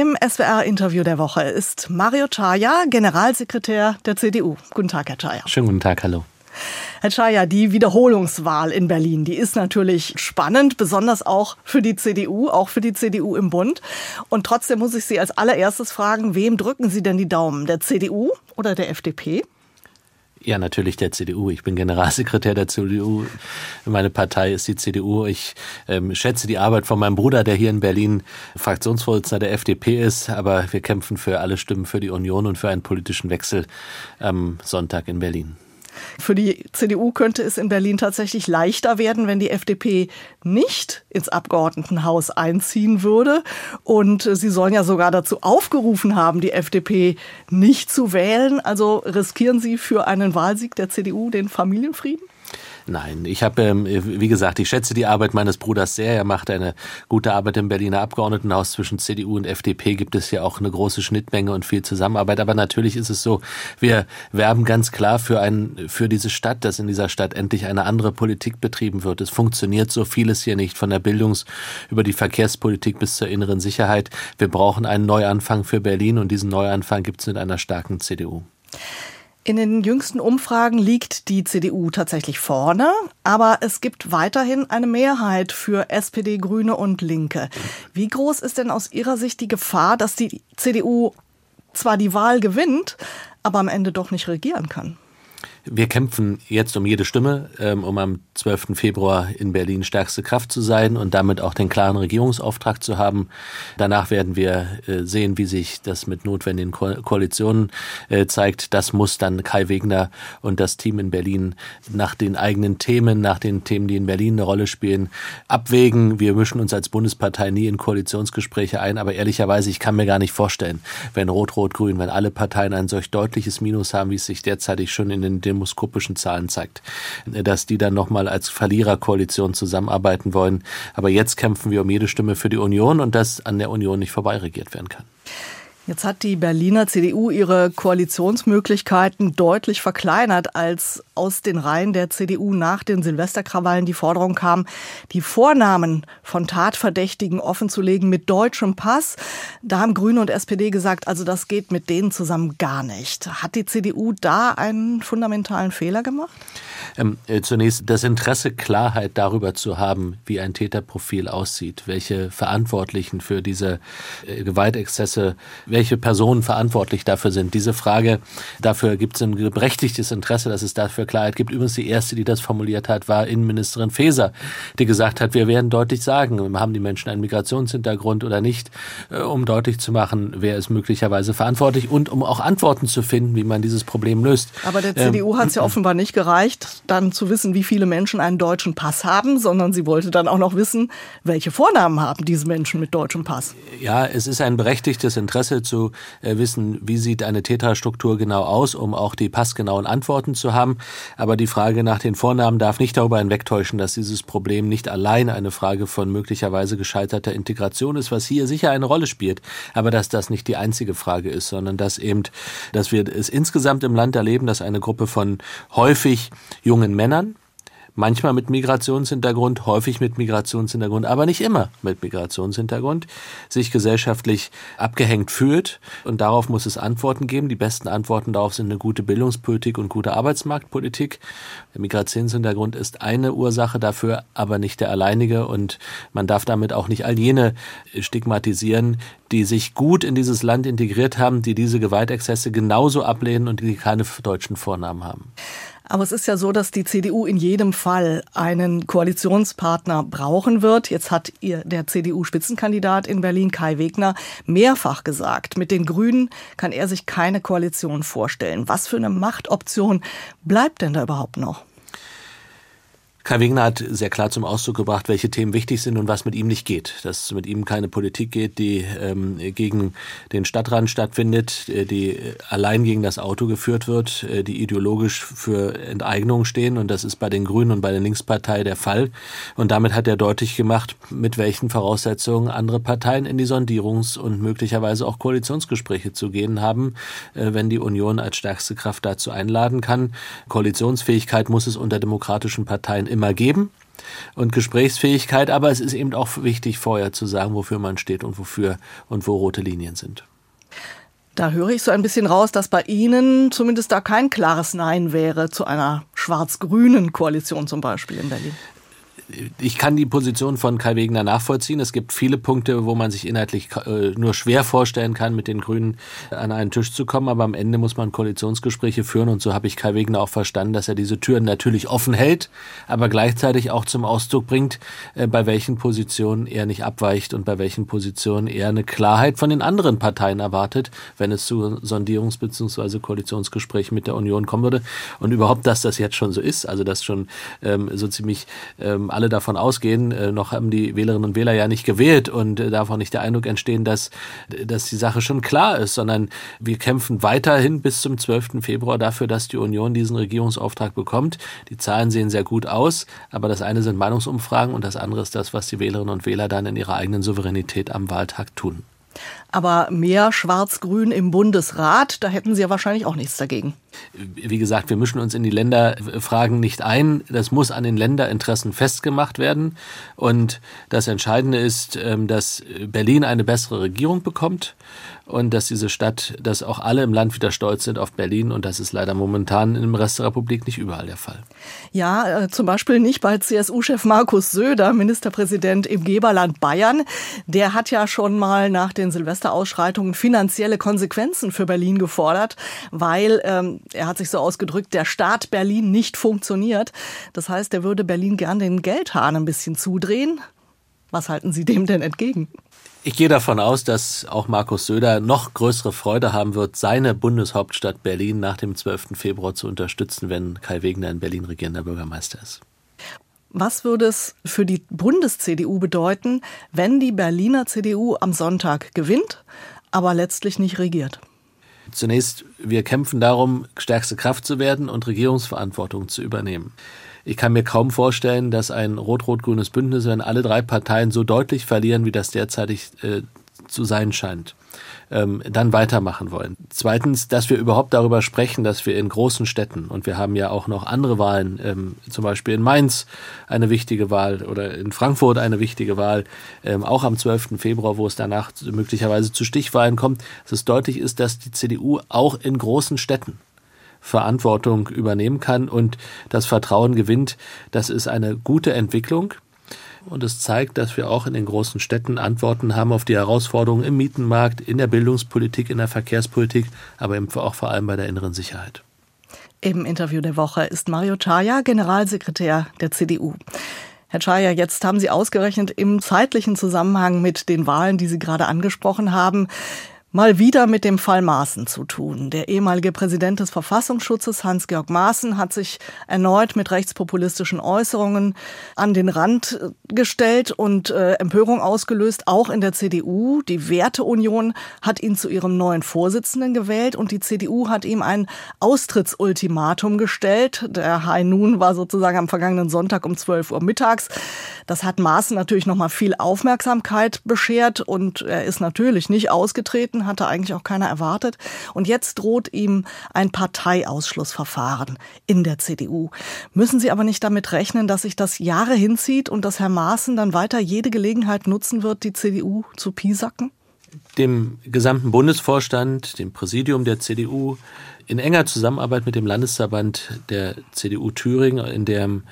Im SWR-Interview der Woche ist Mario Chaya, Generalsekretär der CDU. Guten Tag, Herr Chaya. Schönen guten Tag, hallo. Herr Chaya, die Wiederholungswahl in Berlin, die ist natürlich spannend, besonders auch für die CDU, auch für die CDU im Bund. Und trotzdem muss ich Sie als allererstes fragen, wem drücken Sie denn die Daumen? Der CDU oder der FDP? Ja, natürlich der CDU. Ich bin Generalsekretär der CDU. Meine Partei ist die CDU. Ich ähm, schätze die Arbeit von meinem Bruder, der hier in Berlin Fraktionsvorsitzender der FDP ist. Aber wir kämpfen für alle Stimmen für die Union und für einen politischen Wechsel am Sonntag in Berlin. Für die CDU könnte es in Berlin tatsächlich leichter werden, wenn die FDP nicht ins Abgeordnetenhaus einziehen würde. Und sie sollen ja sogar dazu aufgerufen haben, die FDP nicht zu wählen. Also riskieren Sie für einen Wahlsieg der CDU den Familienfrieden? Nein, ich habe, ähm, wie gesagt, ich schätze die Arbeit meines Bruders sehr. Er macht eine gute Arbeit im Berliner Abgeordnetenhaus. Zwischen CDU und FDP gibt es ja auch eine große Schnittmenge und viel Zusammenarbeit. Aber natürlich ist es so, wir werben ganz klar für ein, für diese Stadt, dass in dieser Stadt endlich eine andere Politik betrieben wird. Es funktioniert so vieles hier nicht, von der Bildungs- über die Verkehrspolitik bis zur inneren Sicherheit. Wir brauchen einen Neuanfang für Berlin und diesen Neuanfang gibt es mit einer starken CDU. In den jüngsten Umfragen liegt die CDU tatsächlich vorne, aber es gibt weiterhin eine Mehrheit für SPD, Grüne und Linke. Wie groß ist denn aus Ihrer Sicht die Gefahr, dass die CDU zwar die Wahl gewinnt, aber am Ende doch nicht regieren kann? Wir kämpfen jetzt um jede Stimme, ähm, um am 12. Februar in Berlin stärkste Kraft zu sein und damit auch den klaren Regierungsauftrag zu haben. Danach werden wir äh, sehen, wie sich das mit notwendigen Koalitionen äh, zeigt. Das muss dann Kai Wegner und das Team in Berlin nach den eigenen Themen, nach den Themen, die in Berlin eine Rolle spielen, abwägen. Wir mischen uns als Bundespartei nie in Koalitionsgespräche ein, aber ehrlicherweise, ich kann mir gar nicht vorstellen, wenn Rot-Rot-Grün, wenn alle Parteien ein solch deutliches Minus haben, wie es sich derzeitig schon in den demoskopischen Zahlen zeigt, dass die dann nochmal als Verliererkoalition zusammenarbeiten wollen. Aber jetzt kämpfen wir um jede Stimme für die Union und dass an der Union nicht vorbeiregiert werden kann. Jetzt hat die Berliner CDU ihre Koalitionsmöglichkeiten deutlich verkleinert, als aus den Reihen der CDU nach den Silvesterkrawallen die Forderung kam, die Vornamen von Tatverdächtigen offenzulegen mit deutschem Pass. Da haben Grüne und SPD gesagt, also das geht mit denen zusammen gar nicht. Hat die CDU da einen fundamentalen Fehler gemacht? Ähm, äh, zunächst das Interesse, Klarheit darüber zu haben, wie ein Täterprofil aussieht, welche Verantwortlichen für diese äh, Gewaltexzesse, welche Personen verantwortlich dafür sind. Diese Frage, dafür gibt es ein berechtigtes Interesse, dass es dafür Klarheit gibt. Übrigens die erste, die das formuliert hat, war Innenministerin Faeser, die gesagt hat, wir werden deutlich sagen, haben die Menschen einen Migrationshintergrund oder nicht, äh, um deutlich zu machen, wer ist möglicherweise verantwortlich und um auch Antworten zu finden, wie man dieses Problem löst. Aber der CDU ähm, hat es ja offenbar nicht gereicht, dann zu wissen, wie viele Menschen einen deutschen Pass haben, sondern sie wollte dann auch noch wissen, welche Vornamen haben diese Menschen mit deutschem Pass. Ja, es ist ein berechtigtes Interesse zu äh, wissen, wie sieht eine Tetrastruktur genau aus, um auch die passgenauen Antworten zu haben. Aber die Frage nach den Vornamen darf nicht darüber hinwegtäuschen, dass dieses Problem nicht allein eine Frage von möglicherweise gescheiterter Integration ist, was hier sicher eine Rolle spielt, aber dass das nicht die einzige Frage ist, sondern dass eben, dass wir es insgesamt im Land erleben, dass eine Gruppe von häufig jungen Männern, manchmal mit Migrationshintergrund, häufig mit Migrationshintergrund, aber nicht immer mit Migrationshintergrund, sich gesellschaftlich abgehängt fühlt. Und darauf muss es Antworten geben. Die besten Antworten darauf sind eine gute Bildungspolitik und gute Arbeitsmarktpolitik. Der Migrationshintergrund ist eine Ursache dafür, aber nicht der alleinige. Und man darf damit auch nicht all jene stigmatisieren, die sich gut in dieses Land integriert haben, die diese Gewaltexzesse genauso ablehnen und die keine deutschen Vornamen haben. Aber es ist ja so, dass die CDU in jedem Fall einen Koalitionspartner brauchen wird. Jetzt hat ihr der CDU-Spitzenkandidat in Berlin, Kai Wegner, mehrfach gesagt, mit den Grünen kann er sich keine Koalition vorstellen. Was für eine Machtoption bleibt denn da überhaupt noch? Kai Wegner hat sehr klar zum Ausdruck gebracht, welche Themen wichtig sind und was mit ihm nicht geht. Dass mit ihm keine Politik geht, die ähm, gegen den Stadtrand stattfindet, äh, die allein gegen das Auto geführt wird, äh, die ideologisch für Enteignung stehen. Und das ist bei den Grünen und bei der Linkspartei der Fall. Und damit hat er deutlich gemacht, mit welchen Voraussetzungen andere Parteien in die Sondierungs- und möglicherweise auch Koalitionsgespräche zu gehen haben, äh, wenn die Union als stärkste Kraft dazu einladen kann. Koalitionsfähigkeit muss es unter demokratischen Parteien immer geben. und Gesprächsfähigkeit, aber es ist eben auch wichtig, vorher zu sagen, wofür man steht und wofür und wo rote Linien sind. Da höre ich so ein bisschen raus, dass bei Ihnen zumindest da kein klares Nein wäre zu einer schwarz-grünen Koalition zum Beispiel in Berlin ich kann die Position von Kai Wegener nachvollziehen. Es gibt viele Punkte, wo man sich inhaltlich äh, nur schwer vorstellen kann, mit den Grünen an einen Tisch zu kommen. Aber am Ende muss man Koalitionsgespräche führen. Und so habe ich Kai Wegener auch verstanden, dass er diese Türen natürlich offen hält, aber gleichzeitig auch zum Ausdruck bringt, äh, bei welchen Positionen er nicht abweicht und bei welchen Positionen er eine Klarheit von den anderen Parteien erwartet, wenn es zu Sondierungs- bzw. Koalitionsgesprächen mit der Union kommen würde. Und überhaupt, dass das jetzt schon so ist, also dass schon ähm, so ziemlich ähm, alle davon ausgehen, äh, noch haben die Wählerinnen und Wähler ja nicht gewählt und äh, darf auch nicht der Eindruck entstehen, dass, dass die Sache schon klar ist, sondern wir kämpfen weiterhin bis zum 12. Februar dafür, dass die Union diesen Regierungsauftrag bekommt. Die Zahlen sehen sehr gut aus, aber das eine sind Meinungsumfragen und das andere ist das, was die Wählerinnen und Wähler dann in ihrer eigenen Souveränität am Wahltag tun. Aber mehr Schwarz-Grün im Bundesrat, da hätten Sie ja wahrscheinlich auch nichts dagegen. Wie gesagt, wir mischen uns in die Länderfragen nicht ein. Das muss an den Länderinteressen festgemacht werden. Und das Entscheidende ist, ähm, dass Berlin eine bessere Regierung bekommt und dass diese Stadt, dass auch alle im Land wieder stolz sind auf Berlin. Und das ist leider momentan im Rest der Republik nicht überall der Fall. Ja, äh, zum Beispiel nicht bei CSU-Chef Markus Söder, Ministerpräsident im Geberland Bayern. Der hat ja schon mal nach den Silvesterausschreitungen finanzielle Konsequenzen für Berlin gefordert, weil ähm, er hat sich so ausgedrückt, der Staat Berlin nicht funktioniert. Das heißt, er würde Berlin gern den Geldhahn ein bisschen zudrehen. Was halten Sie dem denn entgegen? Ich gehe davon aus, dass auch Markus Söder noch größere Freude haben wird, seine Bundeshauptstadt Berlin nach dem 12. Februar zu unterstützen, wenn Kai Wegner in Berlin regierender Bürgermeister ist. Was würde es für die Bundes-CDU bedeuten, wenn die Berliner CDU am Sonntag gewinnt, aber letztlich nicht regiert? Zunächst, wir kämpfen darum, stärkste Kraft zu werden und Regierungsverantwortung zu übernehmen. Ich kann mir kaum vorstellen, dass ein rot-rot-grünes Bündnis, wenn alle drei Parteien so deutlich verlieren, wie das derzeitig äh, zu sein scheint, ähm, dann weitermachen wollen. Zweitens, dass wir überhaupt darüber sprechen, dass wir in großen Städten, und wir haben ja auch noch andere Wahlen, ähm, zum Beispiel in Mainz eine wichtige Wahl oder in Frankfurt eine wichtige Wahl, ähm, auch am 12. Februar, wo es danach möglicherweise zu Stichwahlen kommt, dass es deutlich ist, dass die CDU auch in großen Städten Verantwortung übernehmen kann und das Vertrauen gewinnt. Das ist eine gute Entwicklung. Und es zeigt, dass wir auch in den großen Städten Antworten haben auf die Herausforderungen im Mietenmarkt, in der Bildungspolitik, in der Verkehrspolitik, aber auch vor allem bei der inneren Sicherheit. Im Interview der Woche ist Mario Chaya, Generalsekretär der CDU. Herr Chaya, jetzt haben Sie ausgerechnet im zeitlichen Zusammenhang mit den Wahlen, die Sie gerade angesprochen haben, mal wieder mit dem Fall Maaßen zu tun. Der ehemalige Präsident des Verfassungsschutzes Hans-Georg Maaßen hat sich erneut mit rechtspopulistischen Äußerungen an den Rand äh, gestellt und äh, Empörung ausgelöst, auch in der CDU. Die Werteunion hat ihn zu ihrem neuen Vorsitzenden gewählt und die CDU hat ihm ein Austrittsultimatum gestellt. Der High Noon war sozusagen am vergangenen Sonntag um 12 Uhr mittags. Das hat Maaßen natürlich nochmal viel Aufmerksamkeit beschert und er ist natürlich nicht ausgetreten hatte eigentlich auch keiner erwartet. Und jetzt droht ihm ein Parteiausschlussverfahren in der CDU. Müssen Sie aber nicht damit rechnen, dass sich das Jahre hinzieht und dass Herr Maaßen dann weiter jede Gelegenheit nutzen wird, die CDU zu piesacken? Dem gesamten Bundesvorstand, dem Präsidium der CDU, in enger Zusammenarbeit mit dem Landesverband der CDU Thüringen, in dem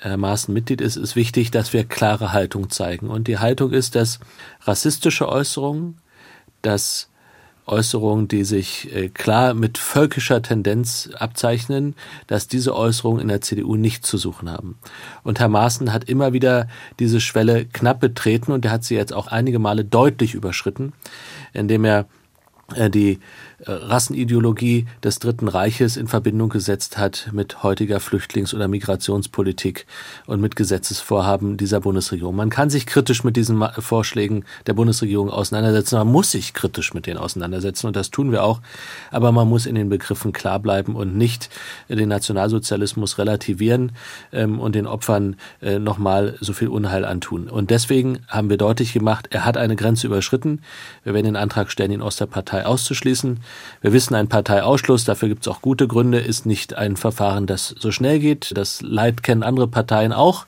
Herr Maaßen Mitglied ist, ist wichtig, dass wir klare Haltung zeigen. Und die Haltung ist, dass rassistische Äußerungen, dass Äußerungen, die sich äh, klar mit völkischer Tendenz abzeichnen, dass diese Äußerungen in der CDU nicht zu suchen haben. Und Herr Maaßen hat immer wieder diese Schwelle knapp betreten und er hat sie jetzt auch einige Male deutlich überschritten, indem er äh, die Rassenideologie des Dritten Reiches in Verbindung gesetzt hat mit heutiger Flüchtlings- oder Migrationspolitik und mit Gesetzesvorhaben dieser Bundesregierung. Man kann sich kritisch mit diesen Vorschlägen der Bundesregierung auseinandersetzen, man muss sich kritisch mit denen auseinandersetzen und das tun wir auch, aber man muss in den Begriffen klar bleiben und nicht den Nationalsozialismus relativieren ähm, und den Opfern äh, nochmal so viel Unheil antun. Und deswegen haben wir deutlich gemacht, er hat eine Grenze überschritten. Wir werden den Antrag stellen, ihn aus der Partei Partei auszuschließen. Wir wissen, ein Parteiausschluss, dafür gibt es auch gute Gründe, ist nicht ein Verfahren, das so schnell geht. Das Leid kennen andere Parteien auch.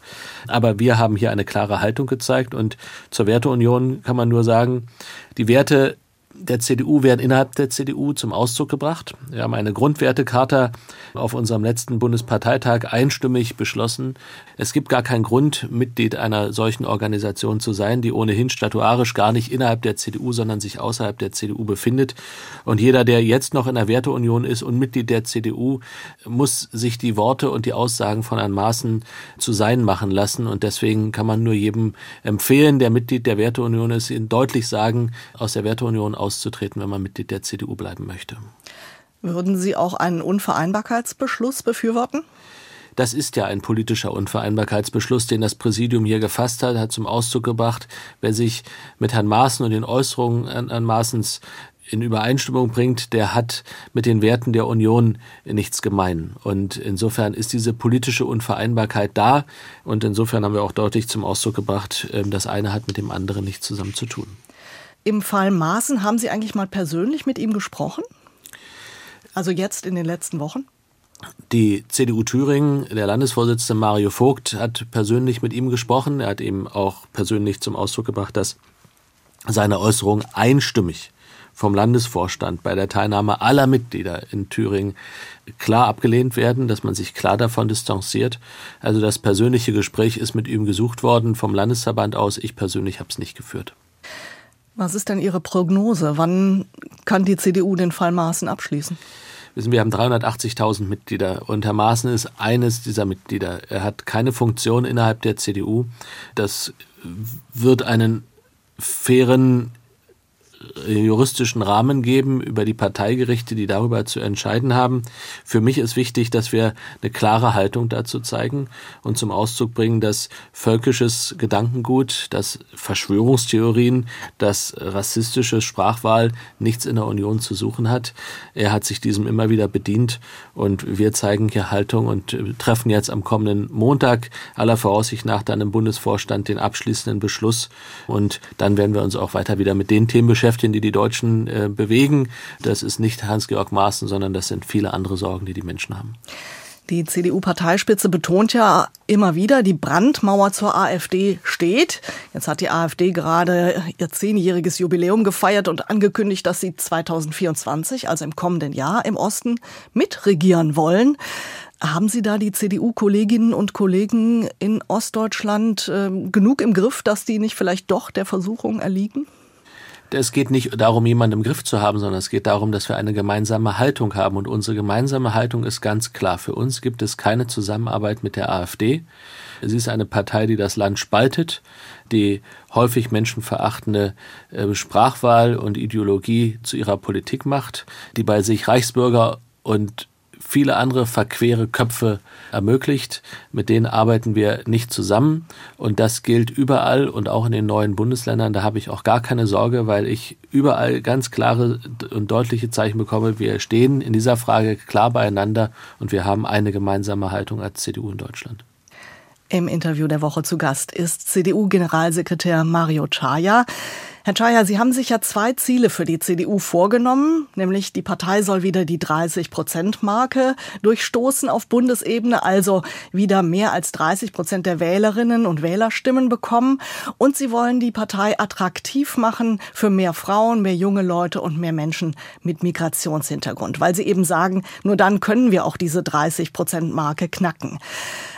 Aber wir haben hier eine klare Haltung gezeigt. Und zur Werteunion kann man nur sagen, die Werte der CDU werden innerhalb der CDU zum Ausdruck gebracht. Wir haben eine Grundwertekarte auf unserem letzten Bundesparteitag einstimmig beschlossen. Es gibt gar keinen Grund, Mitglied einer solchen Organisation zu sein, die ohnehin statuarisch gar nicht innerhalb der CDU, sondern sich außerhalb der CDU befindet. Und jeder, der jetzt noch in der Werteunion ist und Mitglied der CDU, muss sich die Worte und die Aussagen von Herrn Maaßen zu sein machen lassen. Und deswegen kann man nur jedem empfehlen, der Mitglied der Werteunion ist, ihn deutlich sagen, aus der Werteunion auszutreten, wenn man Mitglied der CDU bleiben möchte. Würden Sie auch einen Unvereinbarkeitsbeschluss befürworten? Das ist ja ein politischer Unvereinbarkeitsbeschluss, den das Präsidium hier gefasst hat, hat zum Ausdruck gebracht, wer sich mit Herrn Maaßen und den Äußerungen an Maaßens in Übereinstimmung bringt, der hat mit den Werten der Union nichts gemein. Und insofern ist diese politische Unvereinbarkeit da. Und insofern haben wir auch deutlich zum Ausdruck gebracht, ähm, das eine hat mit dem anderen nichts zusammen zu tun. Im Fall Maaßen haben Sie eigentlich mal persönlich mit ihm gesprochen? Also jetzt in den letzten Wochen? Die CDU Thüringen, der Landesvorsitzende Mario Vogt, hat persönlich mit ihm gesprochen. Er hat ihm auch persönlich zum Ausdruck gebracht, dass seine Äußerungen einstimmig vom Landesvorstand bei der Teilnahme aller Mitglieder in Thüringen klar abgelehnt werden, dass man sich klar davon distanziert. Also das persönliche Gespräch ist mit ihm gesucht worden vom Landesverband aus. Ich persönlich habe es nicht geführt. Was ist denn Ihre Prognose? Wann kann die CDU den Fall Maaßen abschließen? Wissen wir haben 380.000 Mitglieder und Herr Maaßen ist eines dieser Mitglieder. Er hat keine Funktion innerhalb der CDU. Das wird einen fairen juristischen Rahmen geben über die Parteigerichte, die darüber zu entscheiden haben. Für mich ist wichtig, dass wir eine klare Haltung dazu zeigen und zum Ausdruck bringen, dass völkisches Gedankengut, dass Verschwörungstheorien, dass rassistische Sprachwahl nichts in der Union zu suchen hat. Er hat sich diesem immer wieder bedient und wir zeigen hier Haltung und treffen jetzt am kommenden Montag aller Voraussicht nach dann im Bundesvorstand den abschließenden Beschluss und dann werden wir uns auch weiter wieder mit den Themen beschäftigen, Kräftchen, die die Deutschen äh, bewegen. Das ist nicht Hans-Georg Maaßen, sondern das sind viele andere Sorgen, die die Menschen haben. Die CDU-Parteispitze betont ja immer wieder, die Brandmauer zur AfD steht. Jetzt hat die AfD gerade ihr zehnjähriges Jubiläum gefeiert und angekündigt, dass sie 2024, also im kommenden Jahr, im Osten mitregieren wollen. Haben Sie da die CDU-Kolleginnen und Kollegen in Ostdeutschland äh, genug im Griff, dass die nicht vielleicht doch der Versuchung erliegen? Es geht nicht darum, jemanden im Griff zu haben, sondern es geht darum, dass wir eine gemeinsame Haltung haben. Und unsere gemeinsame Haltung ist ganz klar. Für uns gibt es keine Zusammenarbeit mit der AfD. Sie ist eine Partei, die das Land spaltet, die häufig menschenverachtende äh, Sprachwahl und Ideologie zu ihrer Politik macht, die bei sich Reichsbürger und viele andere verquere Köpfe ermöglicht. Mit denen arbeiten wir nicht zusammen. Und das gilt überall und auch in den neuen Bundesländern. Da habe ich auch gar keine Sorge, weil ich überall ganz klare und deutliche Zeichen bekomme. Wir stehen in dieser Frage klar beieinander und wir haben eine gemeinsame Haltung als CDU in Deutschland. Im Interview der Woche zu Gast ist CDU-Generalsekretär Mario Chaya. Herr Chaya, Sie haben sich ja zwei Ziele für die CDU vorgenommen, nämlich die Partei soll wieder die 30-Prozent-Marke durchstoßen auf Bundesebene, also wieder mehr als 30 Prozent der Wählerinnen und Wählerstimmen bekommen. Und Sie wollen die Partei attraktiv machen für mehr Frauen, mehr junge Leute und mehr Menschen mit Migrationshintergrund, weil Sie eben sagen, nur dann können wir auch diese 30-Prozent-Marke knacken.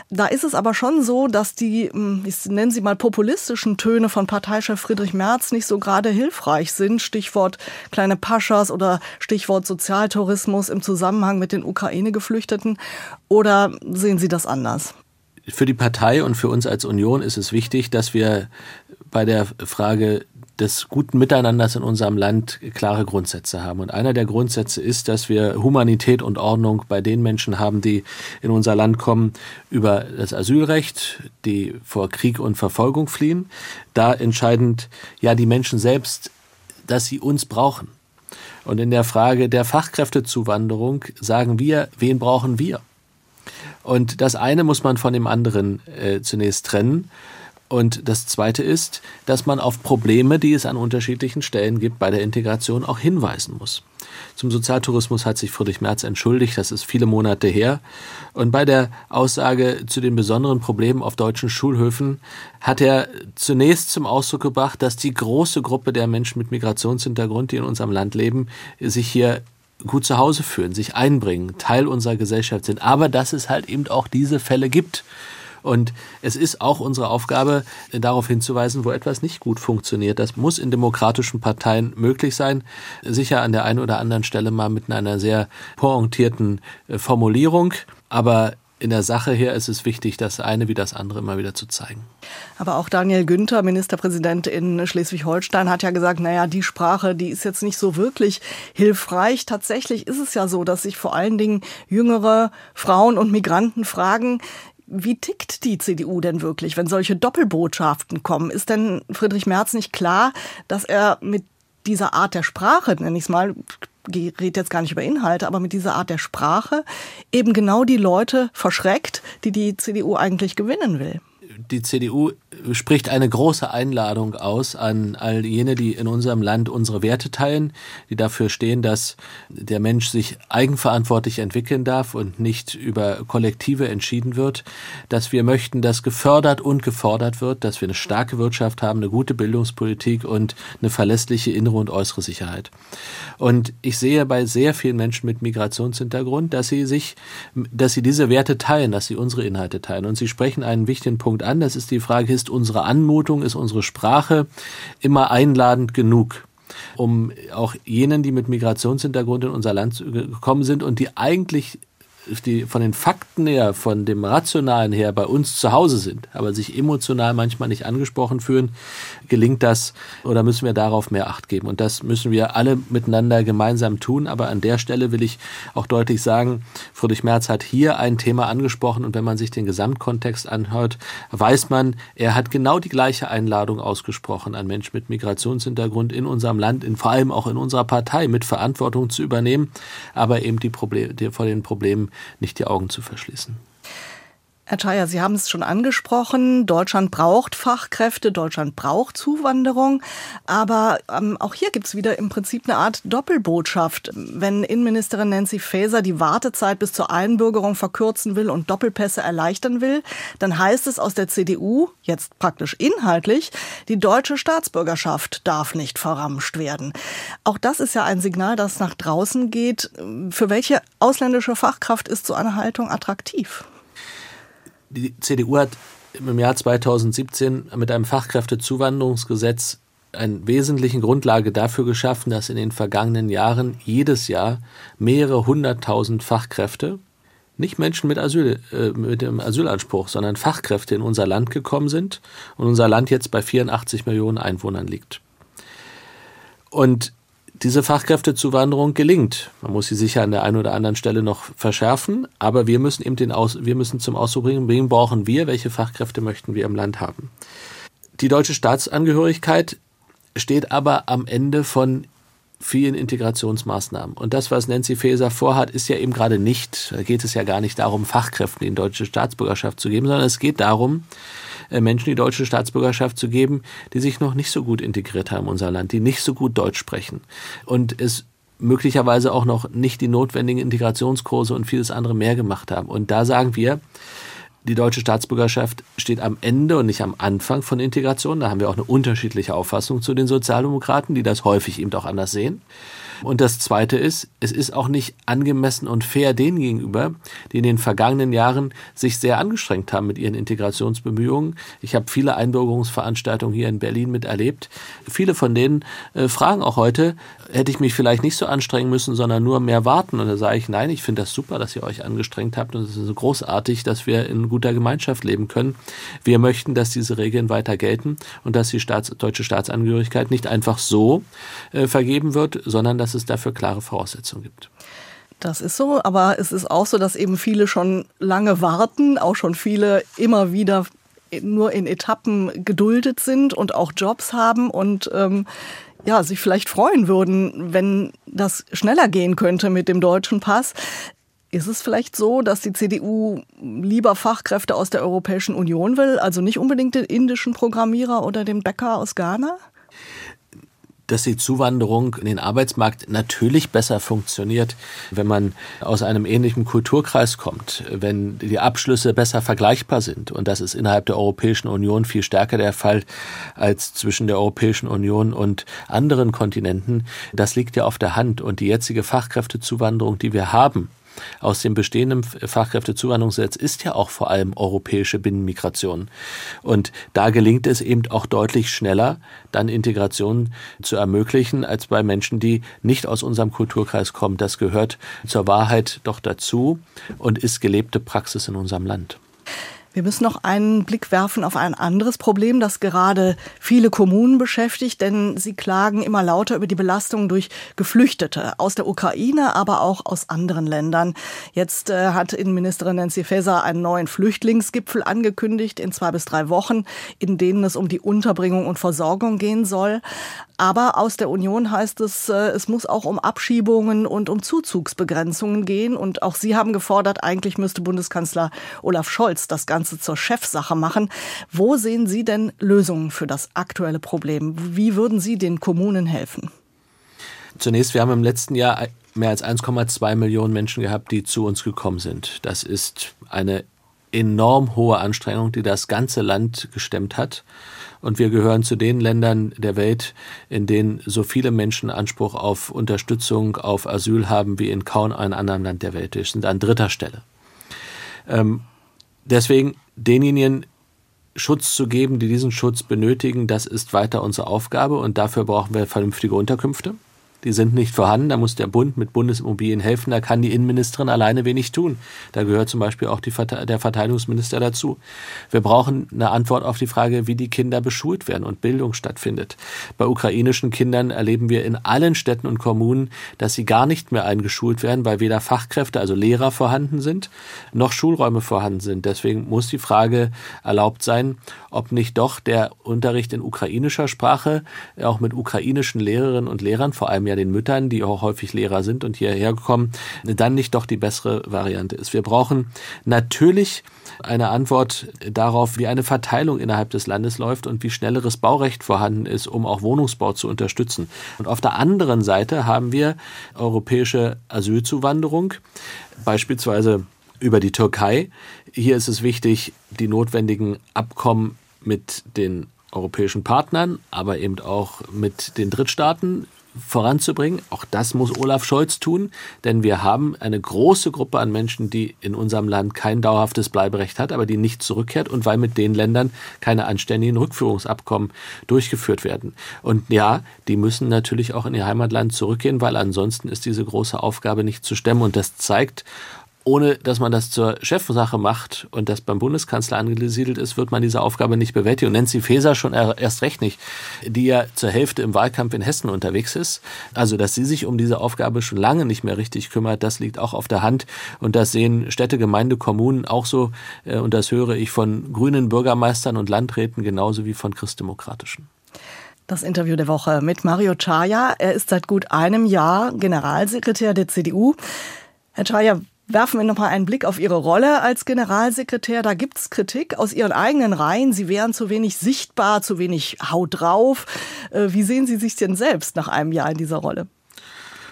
Da ist es aber schon so, dass die, hm, ich nenne sie mal populistischen Töne von Parteichef Friedrich Merz nicht so gerade hilfreich sind. Stichwort kleine Paschas oder Stichwort Sozialtourismus im Zusammenhang mit den Ukraine-Geflüchteten. Oder sehen Sie das anders? Für die Partei und für uns als Union ist es wichtig, dass wir bei der Frage des guten Miteinanders in unserem Land klare Grundsätze haben. Und einer der Grundsätze ist, dass wir Humanität und Ordnung bei den Menschen haben, die in unser Land kommen, über das Asylrecht, die vor Krieg und Verfolgung fliehen. Da entscheidend ja die Menschen selbst, dass sie uns brauchen. Und in der Frage der Fachkräftezuwanderung sagen wir, wen brauchen wir? Und das eine muss man von dem anderen äh, zunächst trennen. Und das Zweite ist, dass man auf Probleme, die es an unterschiedlichen Stellen gibt, bei der Integration auch hinweisen muss. Zum Sozialtourismus hat sich Friedrich Merz entschuldigt, das ist viele Monate her. Und bei der Aussage zu den besonderen Problemen auf deutschen Schulhöfen hat er zunächst zum Ausdruck gebracht, dass die große Gruppe der Menschen mit Migrationshintergrund, die in unserem Land leben, sich hier gut zu Hause fühlen, sich einbringen, Teil unserer Gesellschaft sind, aber dass es halt eben auch diese Fälle gibt. Und es ist auch unsere Aufgabe, darauf hinzuweisen, wo etwas nicht gut funktioniert. Das muss in demokratischen Parteien möglich sein. Sicher an der einen oder anderen Stelle mal mit einer sehr pointierten äh, Formulierung. Aber in der Sache her ist es wichtig, das eine wie das andere immer wieder zu zeigen. Aber auch Daniel Günther, Ministerpräsident in Schleswig-Holstein, hat ja gesagt, naja, die Sprache, die ist jetzt nicht so wirklich hilfreich. Tatsächlich ist es ja so, dass sich vor allen Dingen jüngere Frauen und Migranten fragen, wie tickt die CDU denn wirklich, wenn solche Doppelbotschaften kommen? Ist denn Friedrich Merz nicht klar, dass er mit dieser Art der Sprache, nenne ich es mal, rede jetzt gar nicht über Inhalte, aber mit dieser Art der Sprache eben genau die Leute verschreckt, die die CDU eigentlich gewinnen will? Die CDU spricht eine große Einladung aus an all jene, die in unserem Land unsere Werte teilen, die dafür stehen, dass der Mensch sich eigenverantwortlich entwickeln darf und nicht über Kollektive entschieden wird, dass wir möchten, dass gefördert und gefordert wird, dass wir eine starke Wirtschaft haben, eine gute Bildungspolitik und eine verlässliche innere und äußere Sicherheit. Und ich sehe bei sehr vielen Menschen mit Migrationshintergrund, dass sie sich, dass sie diese Werte teilen, dass sie unsere Inhalte teilen. Und sie sprechen einen wichtigen Punkt an, das ist die Frage, ist unsere Anmutung, ist unsere Sprache immer einladend genug? um auch jenen, die mit Migrationshintergrund in unser Land gekommen sind und die eigentlich die von den Fakten her, von dem Rationalen her bei uns zu Hause sind, aber sich emotional manchmal nicht angesprochen fühlen, gelingt das oder müssen wir darauf mehr Acht geben. Und das müssen wir alle miteinander gemeinsam tun. Aber an der Stelle will ich auch deutlich sagen, Friedrich Merz hat hier ein Thema angesprochen und wenn man sich den Gesamtkontext anhört, weiß man, er hat genau die gleiche Einladung ausgesprochen an Menschen mit Migrationshintergrund in unserem Land, in, vor allem auch in unserer Partei mit Verantwortung zu übernehmen, aber eben die Probleme, vor den Problemen nicht die Augen zu verschließen. Herr Chaya, Sie haben es schon angesprochen. Deutschland braucht Fachkräfte, Deutschland braucht Zuwanderung. Aber ähm, auch hier gibt es wieder im Prinzip eine Art Doppelbotschaft. Wenn Innenministerin Nancy Faeser die Wartezeit bis zur Einbürgerung verkürzen will und Doppelpässe erleichtern will, dann heißt es aus der CDU, jetzt praktisch inhaltlich, die deutsche Staatsbürgerschaft darf nicht verramscht werden. Auch das ist ja ein Signal, das nach draußen geht. Für welche ausländische Fachkraft ist so eine Haltung attraktiv? Die CDU hat im Jahr 2017 mit einem Fachkräftezuwanderungsgesetz eine wesentliche Grundlage dafür geschaffen, dass in den vergangenen Jahren jedes Jahr mehrere hunderttausend Fachkräfte, nicht Menschen mit, Asyl, äh, mit dem Asylanspruch, sondern Fachkräfte in unser Land gekommen sind und unser Land jetzt bei 84 Millionen Einwohnern liegt. Und diese Fachkräftezuwanderung gelingt. Man muss sie sicher an der einen oder anderen Stelle noch verschärfen, aber wir müssen eben den Aus, wir müssen zum Ausdruck bringen, wen brauchen wir, welche Fachkräfte möchten wir im Land haben. Die deutsche Staatsangehörigkeit steht aber am Ende von vielen Integrationsmaßnahmen. Und das, was Nancy Faeser vorhat, ist ja eben gerade nicht, da geht es ja gar nicht darum, Fachkräften die deutsche Staatsbürgerschaft zu geben, sondern es geht darum, Menschen die deutsche Staatsbürgerschaft zu geben, die sich noch nicht so gut integriert haben in unser Land, die nicht so gut Deutsch sprechen. Und es möglicherweise auch noch nicht die notwendigen Integrationskurse und vieles andere mehr gemacht haben. Und da sagen wir, die deutsche Staatsbürgerschaft steht am Ende und nicht am Anfang von Integration. Da haben wir auch eine unterschiedliche Auffassung zu den Sozialdemokraten, die das häufig eben auch anders sehen. Und das Zweite ist, es ist auch nicht angemessen und fair denen gegenüber, die in den vergangenen Jahren sich sehr angestrengt haben mit ihren Integrationsbemühungen. Ich habe viele Einbürgerungsveranstaltungen hier in Berlin miterlebt. Viele von denen äh, fragen auch heute, hätte ich mich vielleicht nicht so anstrengen müssen, sondern nur mehr warten. Und da sage ich, nein, ich finde das super, dass ihr euch angestrengt habt und es ist so großartig, dass wir in guter Gemeinschaft leben können. Wir möchten, dass diese Regeln weiter gelten und dass die Staats deutsche Staatsangehörigkeit nicht einfach so äh, vergeben wird, sondern dass es dafür klare Voraussetzungen gibt. Das ist so, aber es ist auch so, dass eben viele schon lange warten, auch schon viele immer wieder nur in Etappen geduldet sind und auch Jobs haben und ähm, ja, sich vielleicht freuen würden, wenn das schneller gehen könnte mit dem deutschen Pass. Ist es vielleicht so, dass die CDU lieber Fachkräfte aus der Europäischen Union will, also nicht unbedingt den indischen Programmierer oder den Bäcker aus Ghana? dass die Zuwanderung in den Arbeitsmarkt natürlich besser funktioniert, wenn man aus einem ähnlichen Kulturkreis kommt, wenn die Abschlüsse besser vergleichbar sind. Und das ist innerhalb der Europäischen Union viel stärker der Fall als zwischen der Europäischen Union und anderen Kontinenten. Das liegt ja auf der Hand. Und die jetzige Fachkräftezuwanderung, die wir haben, aus dem bestehenden Fachkräftezuwanderungsgesetz ist ja auch vor allem europäische Binnenmigration. Und da gelingt es eben auch deutlich schneller, dann Integration zu ermöglichen, als bei Menschen, die nicht aus unserem Kulturkreis kommen. Das gehört zur Wahrheit doch dazu und ist gelebte Praxis in unserem Land. Wir müssen noch einen Blick werfen auf ein anderes Problem, das gerade viele Kommunen beschäftigt, denn sie klagen immer lauter über die Belastung durch Geflüchtete aus der Ukraine, aber auch aus anderen Ländern. Jetzt äh, hat Innenministerin Nancy Faeser einen neuen Flüchtlingsgipfel angekündigt in zwei bis drei Wochen, in denen es um die Unterbringung und Versorgung gehen soll. Aber aus der Union heißt es, äh, es muss auch um Abschiebungen und um Zuzugsbegrenzungen gehen. Und auch Sie haben gefordert, eigentlich müsste Bundeskanzler Olaf Scholz das Ganze Ganze zur Chefsache machen. Wo sehen Sie denn Lösungen für das aktuelle Problem? Wie würden Sie den Kommunen helfen? Zunächst, wir haben im letzten Jahr mehr als 1,2 Millionen Menschen gehabt, die zu uns gekommen sind. Das ist eine enorm hohe Anstrengung, die das ganze Land gestemmt hat. Und wir gehören zu den Ländern der Welt, in denen so viele Menschen Anspruch auf Unterstützung, auf Asyl haben wie in kaum einem anderen Land der Welt. Wir sind an dritter Stelle. Ähm, Deswegen denjenigen Schutz zu geben, die diesen Schutz benötigen, das ist weiter unsere Aufgabe und dafür brauchen wir vernünftige Unterkünfte die sind nicht vorhanden. Da muss der Bund mit Bundesimmobilien helfen. Da kann die Innenministerin alleine wenig tun. Da gehört zum Beispiel auch die, der Verteidigungsminister dazu. Wir brauchen eine Antwort auf die Frage, wie die Kinder beschult werden und Bildung stattfindet. Bei ukrainischen Kindern erleben wir in allen Städten und Kommunen, dass sie gar nicht mehr eingeschult werden, weil weder Fachkräfte, also Lehrer vorhanden sind, noch Schulräume vorhanden sind. Deswegen muss die Frage erlaubt sein, ob nicht doch der Unterricht in ukrainischer Sprache, auch mit ukrainischen Lehrerinnen und Lehrern, vor allem ja den Müttern, die auch häufig Lehrer sind und hierher kommen, dann nicht doch die bessere Variante ist. Wir brauchen natürlich eine Antwort darauf, wie eine Verteilung innerhalb des Landes läuft und wie schnelleres Baurecht vorhanden ist, um auch Wohnungsbau zu unterstützen. Und auf der anderen Seite haben wir europäische Asylzuwanderung, beispielsweise über die Türkei. Hier ist es wichtig, die notwendigen Abkommen mit den europäischen Partnern, aber eben auch mit den Drittstaaten voranzubringen. Auch das muss Olaf Scholz tun, denn wir haben eine große Gruppe an Menschen, die in unserem Land kein dauerhaftes Bleiberecht hat, aber die nicht zurückkehrt und weil mit den Ländern keine anständigen Rückführungsabkommen durchgeführt werden. Und ja, die müssen natürlich auch in ihr Heimatland zurückgehen, weil ansonsten ist diese große Aufgabe nicht zu stemmen und das zeigt, ohne dass man das zur Chefsache macht und das beim Bundeskanzler angesiedelt ist, wird man diese Aufgabe nicht bewältigen. Und Nancy Faeser schon erst recht nicht, die ja zur Hälfte im Wahlkampf in Hessen unterwegs ist. Also, dass sie sich um diese Aufgabe schon lange nicht mehr richtig kümmert, das liegt auch auf der Hand. Und das sehen Städte, Gemeinde, Kommunen auch so. Äh, und das höre ich von grünen Bürgermeistern und Landräten genauso wie von christdemokratischen. Das Interview der Woche mit Mario Chaya. Er ist seit gut einem Jahr Generalsekretär der CDU. Herr Chaya, Werfen wir nochmal einen Blick auf Ihre Rolle als Generalsekretär. Da gibt's Kritik aus Ihren eigenen Reihen. Sie wären zu wenig sichtbar, zu wenig Haut drauf. Äh, wie sehen Sie sich denn selbst nach einem Jahr in dieser Rolle?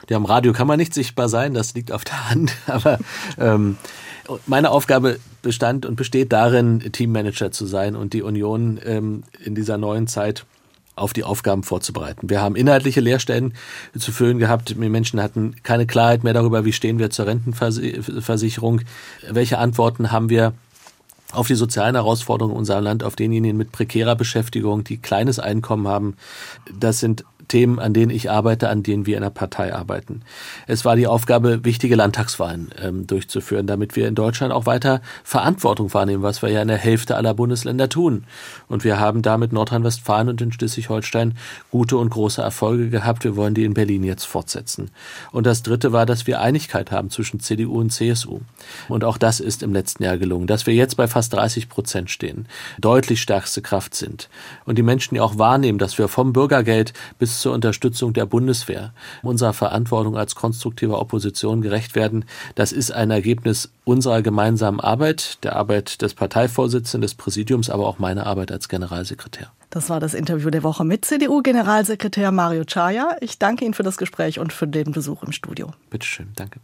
Ja, am Radio kann man nicht sichtbar sein, das liegt auf der Hand. Aber ähm, meine Aufgabe bestand und besteht darin, Teammanager zu sein und die Union ähm, in dieser neuen Zeit auf die Aufgaben vorzubereiten. Wir haben inhaltliche Lehrstellen zu füllen gehabt. Die Menschen hatten keine Klarheit mehr darüber, wie stehen wir zur Rentenversicherung, welche Antworten haben wir auf die sozialen Herausforderungen unserer Land, auf denjenigen mit prekärer Beschäftigung, die kleines Einkommen haben. Das sind Themen, an denen ich arbeite, an denen wir in der Partei arbeiten. Es war die Aufgabe, wichtige Landtagswahlen ähm, durchzuführen, damit wir in Deutschland auch weiter Verantwortung wahrnehmen, was wir ja in der Hälfte aller Bundesländer tun. Und wir haben damit Nordrhein-Westfalen und in Schleswig-Holstein gute und große Erfolge gehabt. Wir wollen die in Berlin jetzt fortsetzen. Und das Dritte war, dass wir Einigkeit haben zwischen CDU und CSU. Und auch das ist im letzten Jahr gelungen, dass wir jetzt bei fast 30 Prozent stehen, deutlich stärkste Kraft sind und die Menschen ja auch wahrnehmen, dass wir vom Bürgergeld bis Bündnis zur Unterstützung der Bundeswehr unserer Verantwortung als konstruktive Opposition gerecht werden. Das ist ein Ergebnis unserer gemeinsamen Arbeit, der Arbeit des Parteivorsitzenden, des Präsidiums, aber auch meiner Arbeit als Generalsekretär. Das war das Interview der Woche mit CDU-Generalsekretär Mario Chaya. Ich danke Ihnen für das Gespräch und für den Besuch im Studio. Bitteschön, danke.